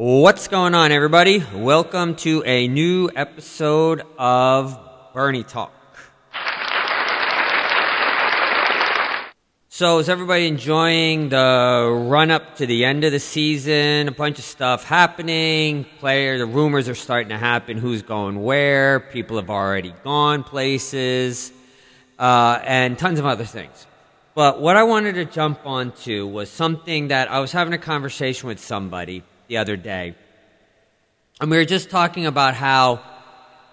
What's going on, everybody? Welcome to a new episode of Bernie Talk. So, is everybody enjoying the run up to the end of the season? A bunch of stuff happening. Player, the rumors are starting to happen. Who's going where? People have already gone places, uh, and tons of other things. But what I wanted to jump onto was something that I was having a conversation with somebody the other day. And we were just talking about how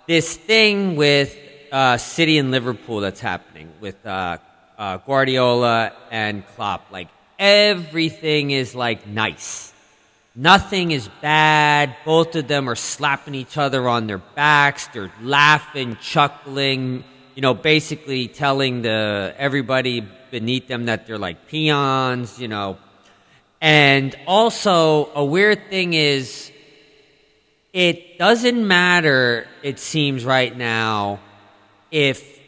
this thing with uh, City and Liverpool that's happening with uh, uh, Guardiola and Klopp, like everything is like nice. Nothing is bad. Both of them are slapping each other on their backs. They're laughing, chuckling, you know, basically telling the everybody beneath them that they're like peons, you know, and also, a weird thing is, it doesn't matter, it seems right now, if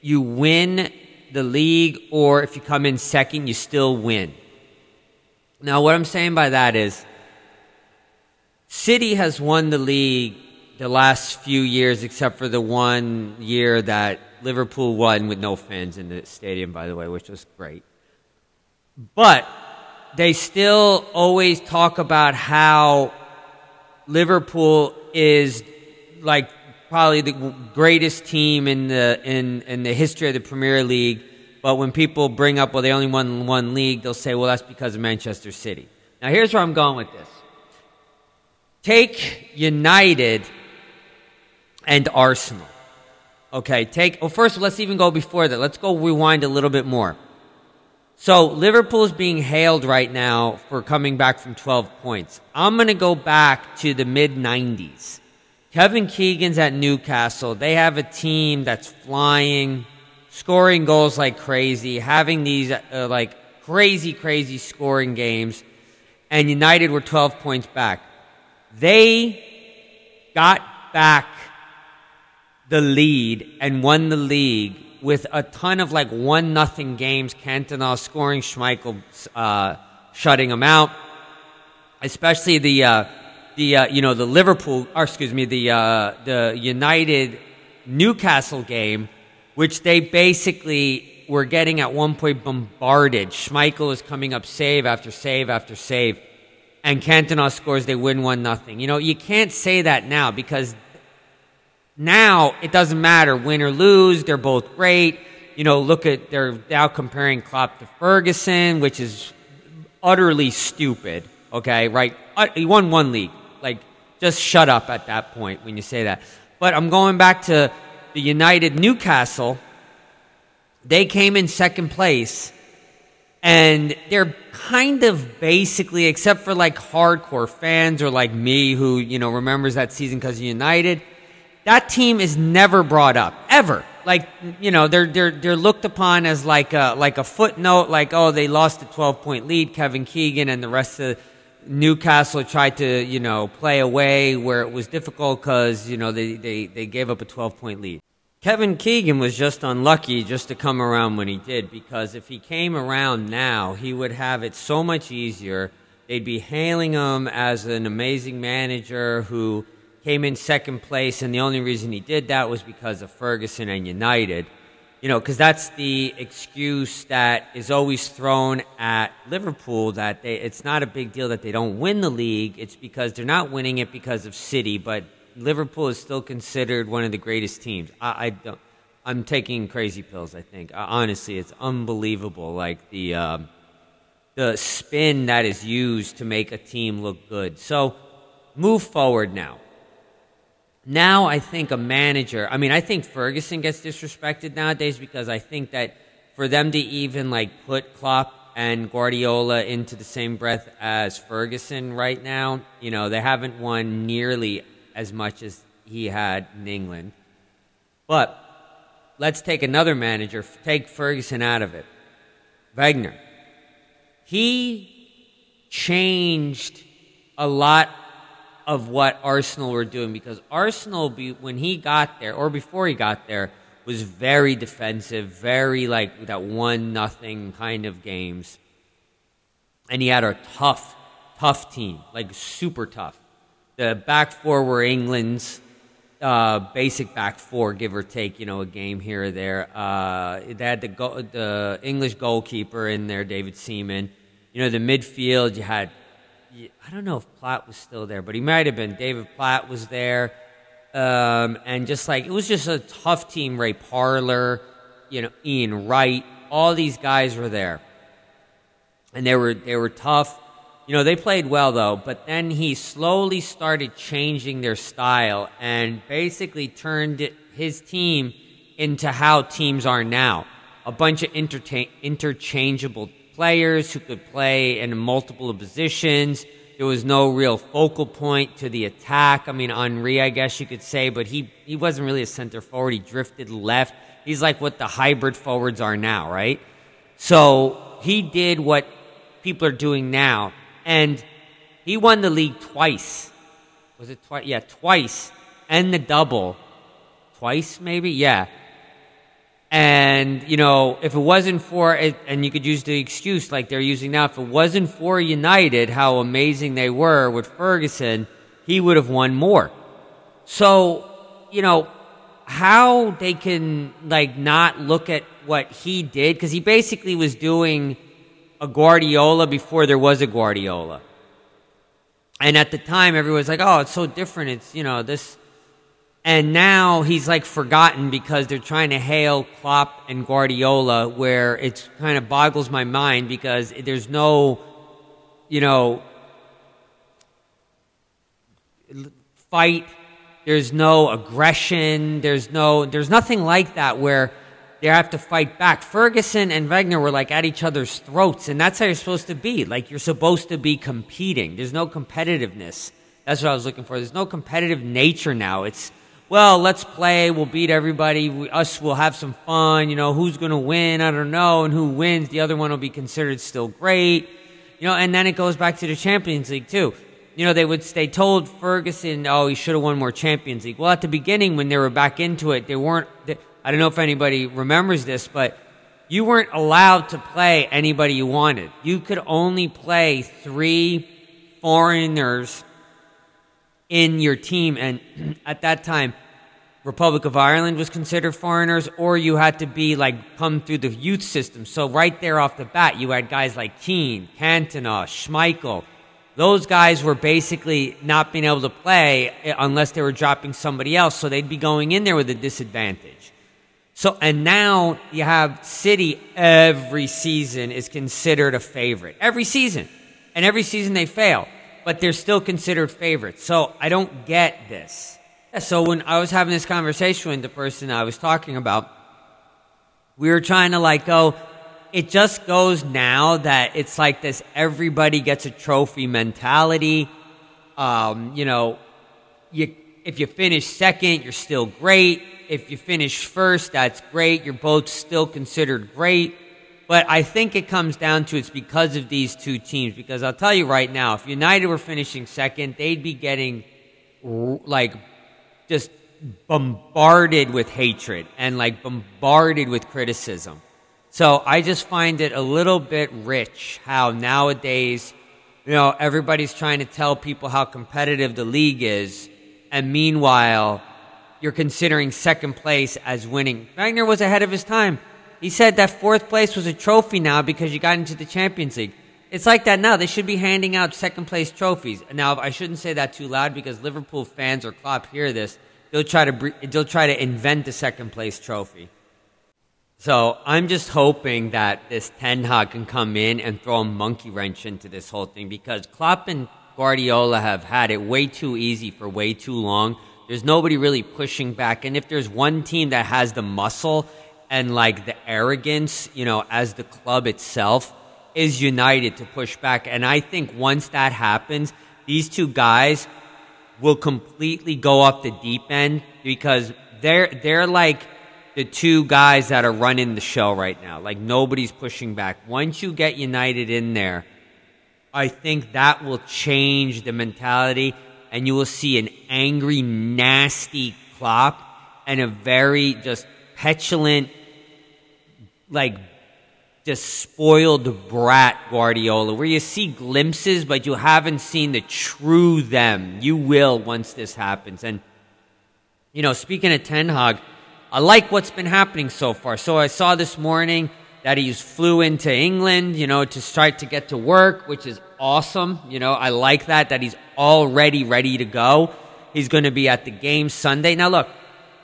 you win the league or if you come in second, you still win. Now, what I'm saying by that is, City has won the league the last few years, except for the one year that Liverpool won with no fans in the stadium, by the way, which was great. But they still always talk about how Liverpool is like probably the greatest team in the in in the history of the Premier League. But when people bring up, well, they only won one league, they'll say, well, that's because of Manchester City. Now, here's where I'm going with this. Take United and Arsenal. Okay, take, well, first, let's even go before that. Let's go rewind a little bit more. So Liverpool is being hailed right now for coming back from 12 points. I'm going to go back to the mid 90s. Kevin Keegan's at Newcastle. They have a team that's flying, scoring goals like crazy, having these uh, like crazy, crazy scoring games. And United were 12 points back. They got back the lead and won the league with a ton of like one nothing games, Cantona scoring, Schmeichel uh, shutting them out. Especially the uh, the uh, you know the Liverpool, or excuse me, the uh, the United Newcastle game, which they basically were getting at one point bombarded. Schmeichel is coming up save after save after save, and Cantona scores. They win one nothing. You know you can't say that now because now it doesn't matter win or lose; they're both great. You know, look at they're now comparing Klopp to Ferguson, which is utterly stupid. Okay, right? Uh, he won one league. Like, just shut up at that point when you say that. But I'm going back to the United Newcastle. They came in second place, and they're kind of basically, except for like hardcore fans or like me who you know remembers that season because of United that team is never brought up ever. Like you know, they're they're they're looked upon as like a like a footnote, like oh they lost a twelve point lead. Kevin Keegan and the rest of Newcastle tried to you know play away where it was difficult because you know they, they they gave up a twelve point lead. Kevin Keegan was just unlucky just to come around when he did because if he came around now, he would have it so much easier. They'd be hailing him as an amazing manager who came in second place, and the only reason he did that was because of Ferguson and United. You know, because that's the excuse that is always thrown at Liverpool that they, it's not a big deal that they don't win the league. It's because they're not winning it because of City, but Liverpool is still considered one of the greatest teams. I, I don't. I'm taking crazy pills. I think honestly, it's unbelievable. Like the uh, the spin that is used to make a team look good. So move forward now now I think a manager, I mean, I think Ferguson gets disrespected nowadays because I think that for them to even like put Klopp and Guardiola into the same breath as Ferguson right now, you know, they haven't won nearly as much as he had in England. But let's take another manager, take Ferguson out of it. Wenger. He changed a lot of what Arsenal were doing because Arsenal, when he got there or before he got there, was very defensive, very like that one nothing kind of games, and he had a tough, tough team, like super tough. The back four were England's uh, basic back four, give or take, you know, a game here or there. Uh, they had the, go- the English goalkeeper in there, David Seaman. You know, the midfield, you had, I don't know if Platt was still there, but he might have been. David Platt was there. Um, and just like, it was just a tough team. Ray Parlour, you know, Ian Wright, all these guys were there. And they were, they were tough. You know, they played well though, but then he slowly started changing their style and basically turned his team into how teams are now. A bunch of interchangeable players who could play in multiple positions. There was no real focal point to the attack. I mean, Henry, I guess you could say, but he, he wasn't really a center forward. He drifted left. He's like what the hybrid forwards are now, right? So he did what people are doing now and he won the league twice. Was it twice? Yeah, twice. And the double. Twice, maybe? Yeah. And, you know, if it wasn't for it, and you could use the excuse like they're using now, if it wasn't for United, how amazing they were with Ferguson, he would have won more. So, you know, how they can, like, not look at what he did, because he basically was doing a Guardiola before there was a Guardiola. And at the time, everyone was like, oh, it's so different. It's, you know, this. And now he's like forgotten because they're trying to hail Klopp and Guardiola, where it kind of boggles my mind because there's no, you know, fight. There's no aggression. There's no, there's nothing like that where they have to fight back. Ferguson and Wenger were like at each other's throats, and that's how you're supposed to be. Like you're supposed to be competing. There's no competitiveness. That's what I was looking for. There's no competitive nature now. It's well, let's play. We'll beat everybody. We, us will have some fun. You know, who's going to win? I don't know. And who wins? The other one will be considered still great. You know, and then it goes back to the Champions League too. You know, they would they told Ferguson, oh, he should have won more Champions League. Well, at the beginning when they were back into it, they weren't. They, I don't know if anybody remembers this, but you weren't allowed to play anybody you wanted. You could only play three foreigners in your team. And at that time, Republic of Ireland was considered foreigners, or you had to be like come through the youth system. So right there off the bat, you had guys like Keane, Cantona, Schmeichel. Those guys were basically not being able to play eh, unless they were dropping somebody else, so they'd be going in there with a disadvantage. So, and now you have City every season is considered a favorite. Every season. And every season they fail. But they're still considered favorites. So I don't get this. So when I was having this conversation with the person I was talking about, we were trying to like go, it just goes now that it's like this everybody gets a trophy mentality. Um, you know, you, if you finish second, you're still great if you finish first, that's great. You're both still considered great. But I think it comes down to it's because of these two teams. Because I'll tell you right now, if United were finishing second, they'd be getting like just bombarded with hatred and like bombarded with criticism. So I just find it a little bit rich how nowadays, you know, everybody's trying to tell people how competitive the league is. And meanwhile, you're considering second place as winning. Wenger was ahead of his time. He said that fourth place was a trophy now because you got into the Champions League. It's like that now. They should be handing out second place trophies. Now, I shouldn't say that too loud because Liverpool fans or Klopp hear this. They'll try to they'll try to invent a second place trophy. So I'm just hoping that this Ten Hag can come in and throw a monkey wrench into this whole thing because Klopp and Guardiola have had it way too easy for way too long there's nobody really pushing back. And if there's one team that has the muscle and like the arrogance, you know, as the club itself, is United to push back. And I think once that happens, these two guys will completely go off the deep end because they're they're like the two guys that are running the show right now. Like nobody's pushing back. Once you get United in there, I think that will change the mentality and you will see an angry, nasty Klopp and a very just petulant, like the spoiled brat Guardiola, where you see glimpses, but you haven't seen the true them. You will once this happens. And, you know, speaking of Ten Hag, I like what's been happening so far. So I saw this morning that he's flew into England, you know, to start to get to work, which is awesome. You know, I like that, that he's already ready to go. He's going to be at the game Sunday. Now, look,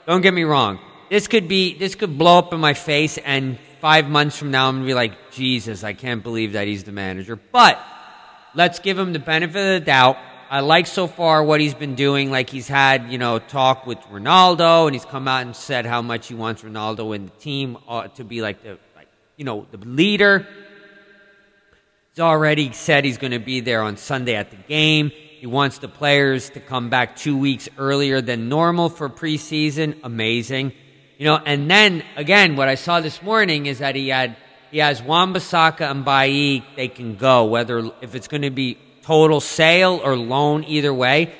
don't get me wrong. This could be, this could blow up in my face and five months from now, I'm going to be like, Jesus, I can't believe that he's the manager. But let's give him the benefit of the doubt. I like so far what he's been doing. Like he's had, you know, talk with Ronaldo, and he's come out and said how much he wants Ronaldo in the team uh, to be like the, like, you know, the leader. He's already said he's going to be there on Sunday at the game. He wants the players to come back two weeks earlier than normal for preseason. Amazing. You know, and then again, what I saw this morning is that he had he has Wan-Bissaka and Bailly. They can go whether if it's going to be total sale or loan. Either way,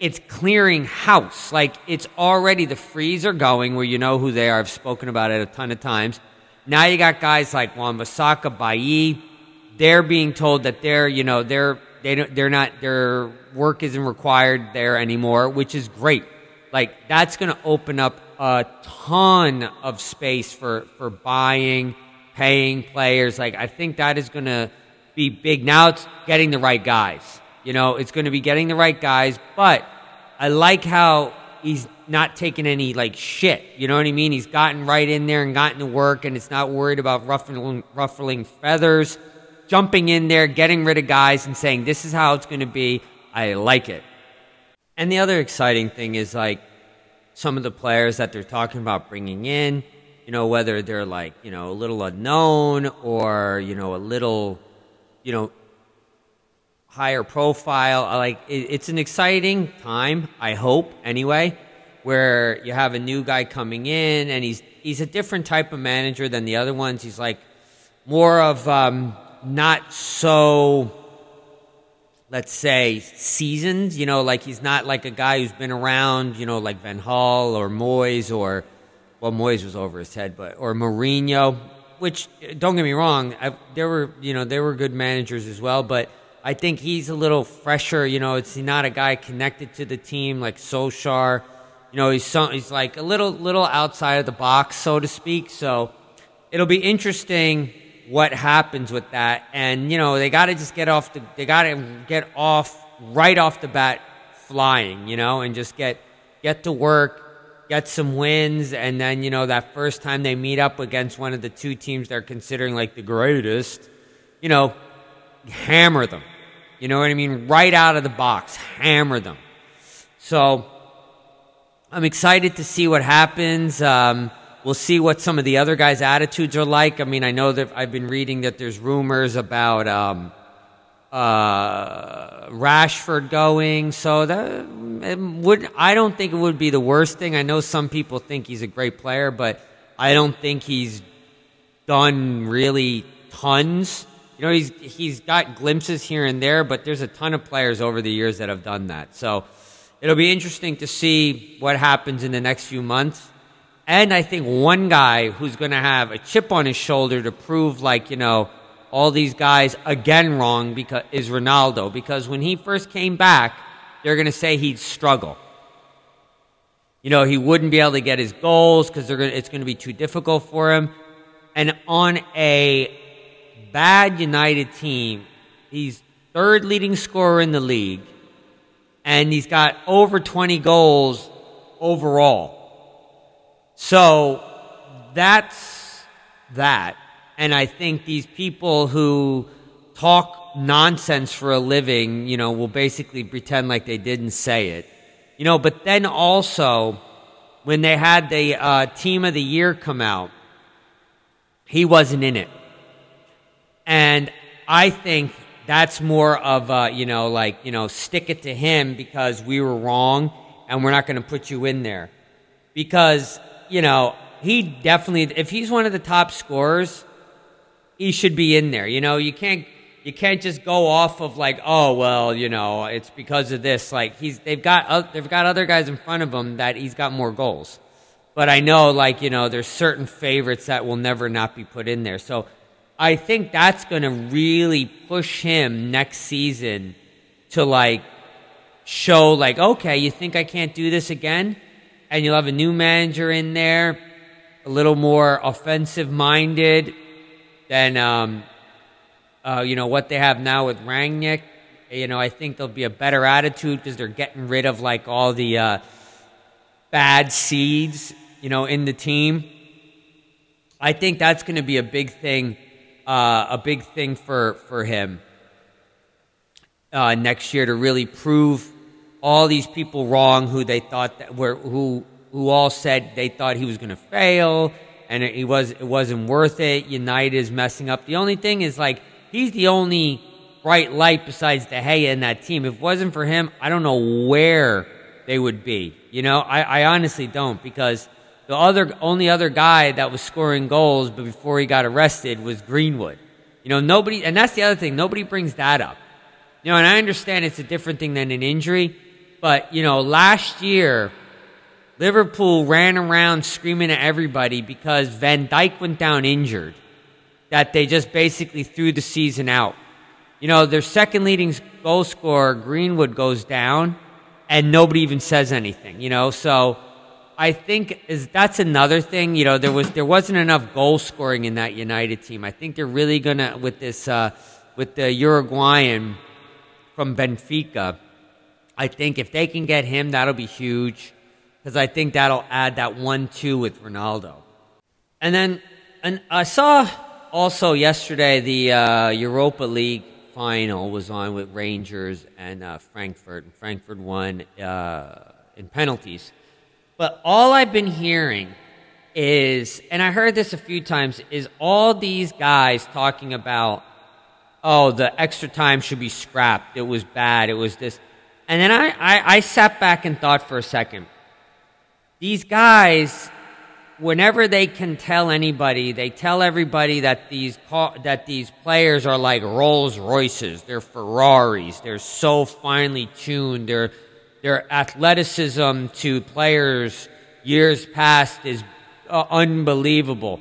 it's clearing house. Like it's already the frees are going where you know who they are. I've spoken about it a ton of times. Now you got guys like Wan-Bissaka, Bailly. They're being told that they're you know they're they don't, they're not their work isn't required there anymore, which is great. Like that's going to open up a ton of space for for buying, paying players. Like I think that is going to be big. Now it's getting the right guys. You know, it's going to be getting the right guys. But I like how he's not taking any like shit. You know what I mean? He's gotten right in there and gotten to work, and it's not worried about ruffling ruffling feathers. Jumping in there, getting rid of guys, and saying this is how it's going to be. I like it. And the other exciting thing is like some of the players that they're talking about bringing in, you know, whether they're like, you know, a little unknown or, you know, a little, you know, higher profile. Like, it's an exciting time, I hope, anyway, where you have a new guy coming in and he's, he's a different type of manager than the other ones. He's like more of, um, not so let's say, seasoned. You know, like he's not like a guy who's been around, you know, like Van Gaal or Moyes or, well, Moyes was over his head, but, or Mourinho, which, don't get me wrong, I, there were, you know, there were good managers as well, but I think he's a little fresher. You know, it's not a guy connected to the team like Solskjaer. You know, he's so, he's like a little little outside of the box, so to speak. So it'll be interesting what happens with that. And you know, they got to just get off the they got to get off right off the bat flying, you know, and just get get to work, get some wins, and then you know that first time they meet up against one of the two teams they're considering like the greatest, you know, hammer them. You know what I mean? Right out of the box, hammer them. So I'm excited to see what happens. Um, We'll see what some of the other guys' attitudes are like. I mean, I know that I've been reading that there's rumors about um, uh, Rashford going, so that would I don't think it would be the worst thing. I know some people think he's a great player, but I don't think he's done really tons. You know, he's he's got glimpses here and there, but there's a ton of players over the years that have done that. So it'll be interesting to see what happens in the next few months. And I think one guy who's going to have a chip on his shoulder to prove, like, you know, all these guys again wrong because is Ronaldo. Because when he first came back, they're going to say he'd struggle. You know, he wouldn't be able to get his goals because it's going to be too difficult for him. And on a bad United team, he's third leading scorer in the league, and he's got over 20 goals overall. So that's that. And I think these people who talk nonsense for a living, you know, will basically pretend like they didn't say it. You know, but then also, when they had the uh, team of the year come out, he wasn't in it. And I think that's more of a, you know, like, you know, stick it to him because we were wrong and we're not going to put you in there. Because you know, he definitely, if he's one of the top scorers, he should be in there. You know, you can't you can't just go off of like, oh well, you know, it's because of this. Like he's they've got they've got other guys in front of him that he's got more goals. But I know, like you know, there's certain favorites that will never not be put in there. So I think that's going to really push him next season to like show like, okay, you think I can't do this again? And you'll have a new manager in there, a little more offensive minded than, um, uh, you know, what they have now with Rangnick. You know, I think there'll be a better attitude because they're getting rid of like all the uh, bad seeds, you know, in the team. I think that's going to be a big thing, uh, a big thing for for him uh, next year to really prove all these people wrong who they thought that were who who all said they thought he was going to fail and it, it was it wasn't worth it. United is messing up. The only thing is like he's the only bright light besides De Gea in that team. If it wasn't for him, I don't know where they would be. You know, I, I honestly don't because the other only other guy that was scoring goals but before he got arrested was Greenwood. You know, nobody and that's the other thing, nobody brings that up. You know, and I understand it's a different thing than an injury, but, you know, last year, Liverpool ran around screaming at everybody because Van Dijk went down injured, that they just basically threw the season out. You know, their second leading goal scorer, Greenwood, goes down, and nobody even says anything, you know, so. I think is that's another thing. You know, there was there wasn't enough goal scoring in that United team. I think they're really gonna with this uh, with the Uruguayan from Benfica. I think if they can get him, that'll be huge because I think that'll add that one-two with Ronaldo. And then, and I saw also yesterday the uh, Europa League final was on with Rangers and uh, Frankfurt, and Frankfurt won uh, in penalties. But all I've been hearing is, and I heard this a few times, is all these guys talking about, oh, the extra time should be scrapped. It was bad. It was this. And then I, I, I sat back and thought for a second. These guys, whenever they can tell anybody, they tell everybody that these that these players are like Rolls Royces, they're Ferraris, they're so finely tuned, their their athleticism to players years past is uh, unbelievable.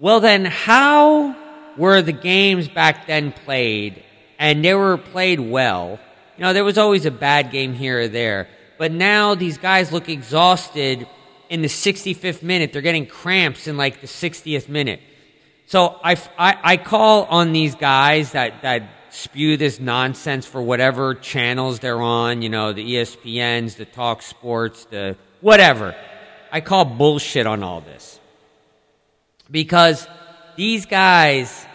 Well, then, how were the games back then played? And they were played well you know, there was always a bad game here or there. But now these guys look exhausted in the 65th minute. They're getting cramps in like the 60th minute. So I, I, I call on these guys that, that spew this nonsense for whatever channels they're on, you know, the ESPNs, the Talk Sports, the whatever. I call bullshit on all this. Because these guys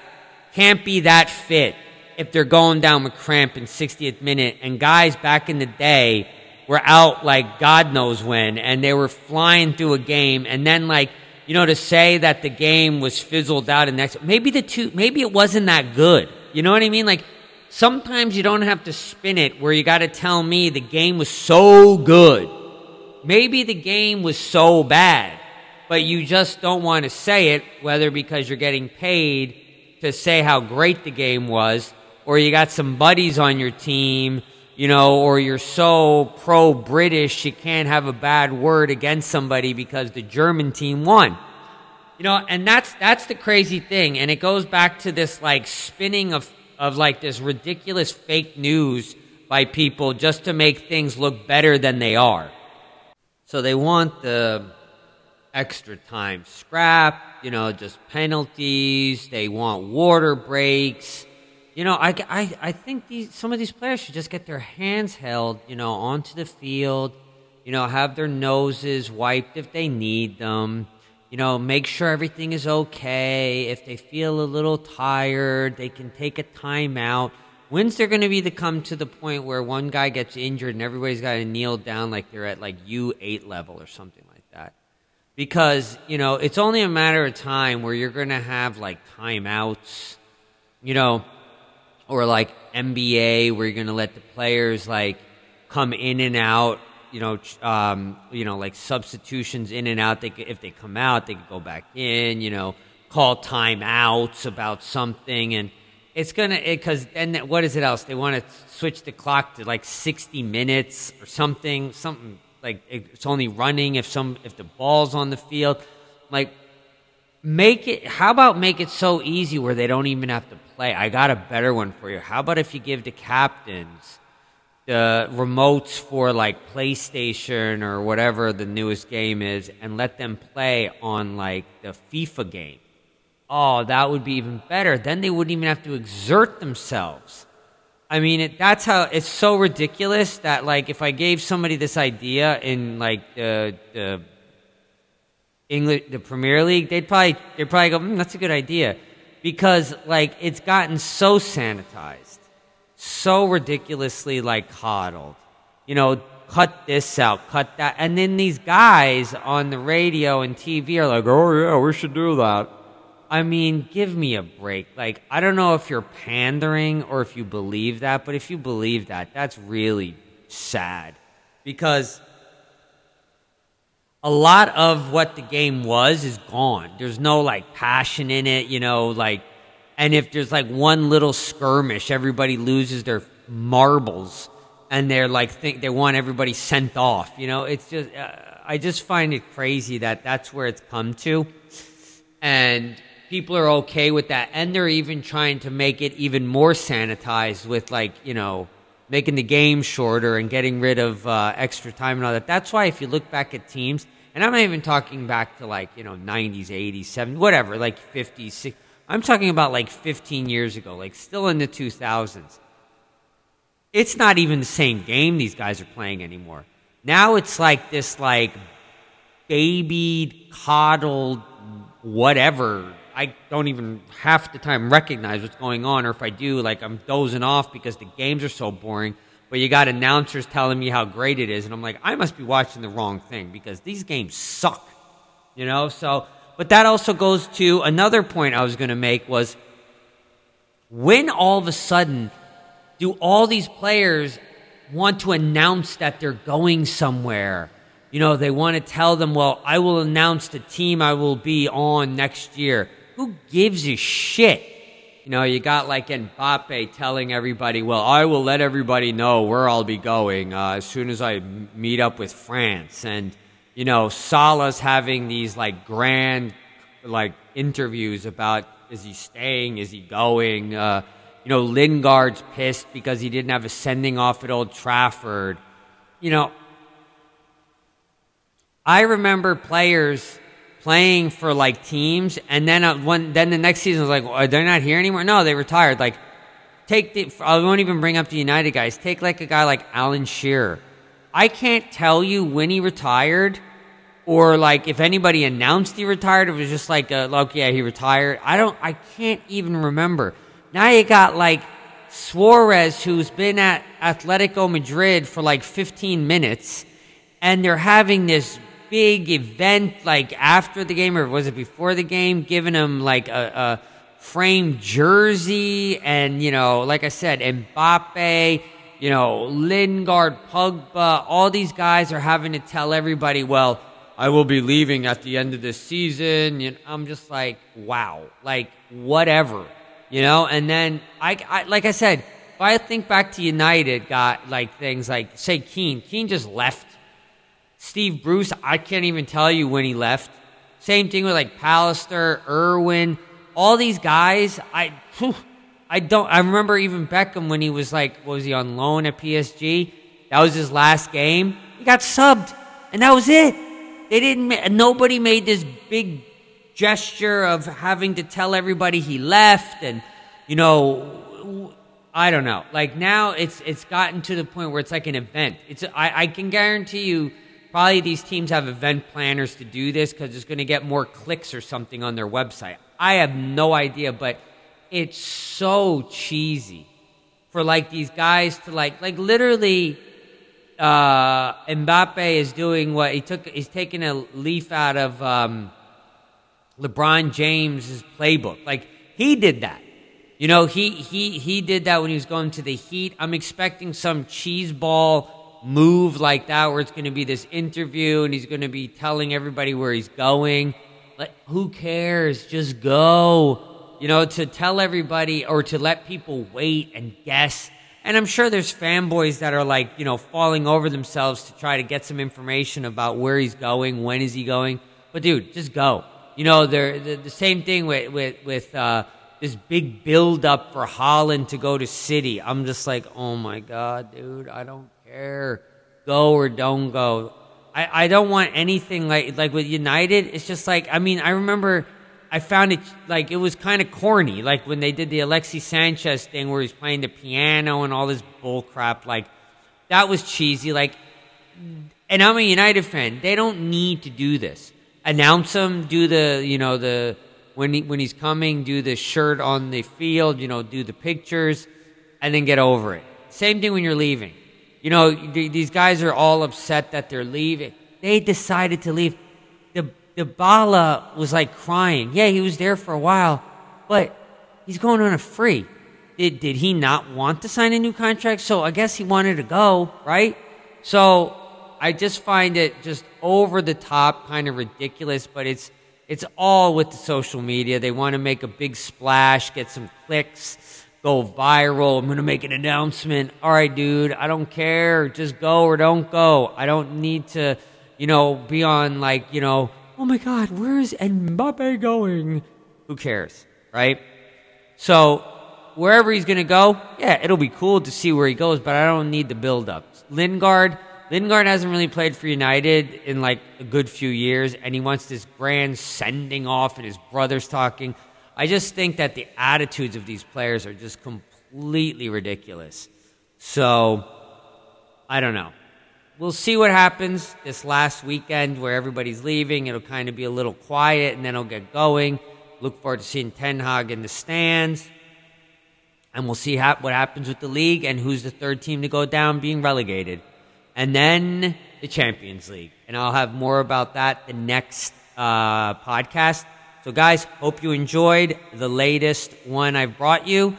can't be that fit if they're going down with cramp in 60th minute. And guys back in the day were out like God knows when, and they were flying through a game. And then, like, you know, to say that the game was fizzled out and next, maybe the two, maybe it wasn't that good. You know what I mean? Like, sometimes you don't have to spin it where you got to tell me the game was so good. Maybe the game was so bad, but you just don't want to say it, whether because you're getting paid to say how great the game was or you got some buddies on your team, you know, or you're so pro British you can't have a bad word against somebody because the German team won. You know, and that's that's the crazy thing, and it goes back to this like spinning of of like this ridiculous fake news by people just to make things look better than they are. So they want the extra time scrap, you know, just penalties. They want water breaks you know, I, I, I think these, some of these players should just get their hands held, you know, onto the field, you know, have their noses wiped if they need them, you know, make sure everything is okay. If they feel a little tired, they can take a timeout. When's there going to be to come to the point where one guy gets injured and everybody's got to kneel down like they're at like U8 level or something like that? Because, you know, it's only a matter of time where you're going to have like timeouts, you know, or like NBA where you're going to let the players like come in and out, you know, um, you know, like substitutions in and out. They could, if they come out, they could go back in. You know, call timeouts about something, and it's gonna because then what is it else? They want to switch the clock to like 60 minutes or something. Something like it's only running if some if the ball's on the field. Like make it how about make it so easy where they don't even have to play. I got a better one for you. How about if you give the captains the remotes for like playstation or whatever the newest game is and let them play on like the fifa game? Oh that would be even better. Then they wouldn't even have to exert themselves. I mean it, that's how it's so ridiculous that like if i gave somebody this idea in like the the English, the Premier League, they'd probably they'd probably go, mm, "That's a good idea," because like it's gotten so sanitized, so ridiculously like coddled. You know, cut this out, cut that, and then these guys on the radio and TV are like, "Oh yeah, we should do that." I mean, give me a break. Like, I don't know if you're pandering or if you believe that, but if you believe that, that's really sad because a lot of what the game was is gone. There's no like passion in it, you know, like and if there's like one little skirmish, everybody loses their marbles and they're like think they want everybody sent off, you know? It's just uh, I just find it crazy that that's where it's come to. And people are okay with that and they're even trying to make it even more sanitized with like, you know, making the game shorter and getting rid of uh, extra time and all that. That's why if you look back at teams and I'm not even talking back to like, you know, 90s, 80s, 70s, whatever, like 50s, 60s. I'm talking about like 15 years ago, like still in the 2000s. It's not even the same game these guys are playing anymore. Now it's like this like babied, coddled, whatever. I don't even half the time recognize what's going on, or if I do, like I'm dozing off because the games are so boring but you got announcers telling me how great it is, and I'm like, I must be watching the wrong thing because these games suck, you know. So, but that also goes to another point I was going to make was when all of a sudden do all these players want to announce that they're going somewhere? You know, they want to tell them, well, I will announce the team I will be on next year. Who gives a shit? You know, you got like Mbappe telling everybody, well, I will let everybody know where I'll be going uh, as soon as I meet up with France. And, you know, Salah's having these like grand, like interviews about is he staying, is he going? Uh, you know, Lingard's pissed because he didn't have a sending off at Old Trafford. You know, I remember players playing for like teams, and then uh, one, then the next season was like, well, they're not here anymore. No, they retired. Like, take the. I won't even bring up the United guys. Take like a guy like Alan Shearer. I can't tell you when he retired, or like if anybody announced he retired. It was just like, uh, like yeah, he retired. I don't. I can't even remember. Now you got like Suarez, who's been at Atletico Madrid for like 15 minutes, and they're having this big event like after the game or was it before the game giving him like a, a jersey and you know like I said Mbappe you know Lingard Pogba all these guys are having to tell everybody well I will be leaving at the end of this season know, I'm just like wow like whatever you know? And then I, I like I said if I think back to United got like things like say Keane Keane just left Steve Bruce, I can't even tell you when he left. Same thing with like Pallister, Irwin, all these guys. I, whew, I don't. I remember even Beckham when he was like, was he on loan at PSG? That was his last game. He got subbed, and that was it. They didn't. Nobody made this big gesture of having to tell everybody he left, and you know, I don't know. Like now, it's it's gotten to the point where it's like an event. It's I, I can guarantee you Probably these teams have event planners to do this because it's going to get more clicks or something on their website. I have no idea, but it's so cheesy for like these guys to like like literally uh Mbappe is doing what he took he's taking a leaf out of um LeBron James's playbook. Like he did that. You know, he he he did that when he was going to the Heat. I'm expecting some cheese ball move like that where it's going to be this interview and he's going to be telling everybody where he's going. Like, who cares? Just go. You know, to tell everybody or to let people wait and guess. And I'm sure there's fanboys that are like, you know, falling over themselves to try to get some information about where he's going, when is he going. But dude, just go. You know, the, the same thing with with with uh, this big build up for Haaland to go to City. I'm just like, oh my god, dude, I don't care. Go or don't go. I, I don't want anything like like with United. It's just like I mean, I remember I found it like it was kind of corny, like when they did the Alexis Sanchez thing where he's playing the piano and all this bull crap. Like that was cheesy. Like, and I'm a United fan. They don't need to do this. Announce him, do the you know the when he when he's coming, do the shirt on the field, you know, do the pictures, and then get over it. Same thing when you're leaving. You know, these guys are all upset that they're leaving. They decided to leave. The Dybala was like crying. Yeah, he was there for a while, but he's going on a free. Did did he not want to sign a new contract? So I guess he wanted to go, right? So I just find it just over the top, kind of ridiculous, but it's it's all with the social media. They want to make a big splash, get some clicks, go viral. I'm going to make an announcement. All right, dude, I don't care. Just go or don't go. I don't need to, you know, be on like, you know, oh my God, where's Mbappe going? Who cares, right? So wherever he's going to go, yeah, it'll be cool to see where he goes, but I don't need the build up. Lingard, Lingard hasn't really played for United in like a good few years, and he wants this grand sending off, and his brother's talking. I just think that the attitudes of these players are just completely ridiculous. So, I don't know. We'll see what happens this last weekend where everybody's leaving. It'll kind of be a little quiet, and then it'll get going. Look forward to seeing Ten Hag in the stands. And we'll see ha- what happens with the league and who's the third team to go down being relegated and then the Champions League. And I'll have more about that the next uh, podcast. So, guys, hope you enjoyed the latest one I've brought you.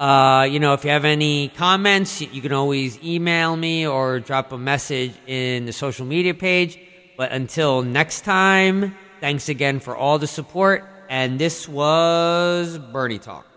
Uh, you know, if you have any comments, you can always email me or drop a message in the social media page. But until next time, thanks again for all the support. And this was Bernie Talk.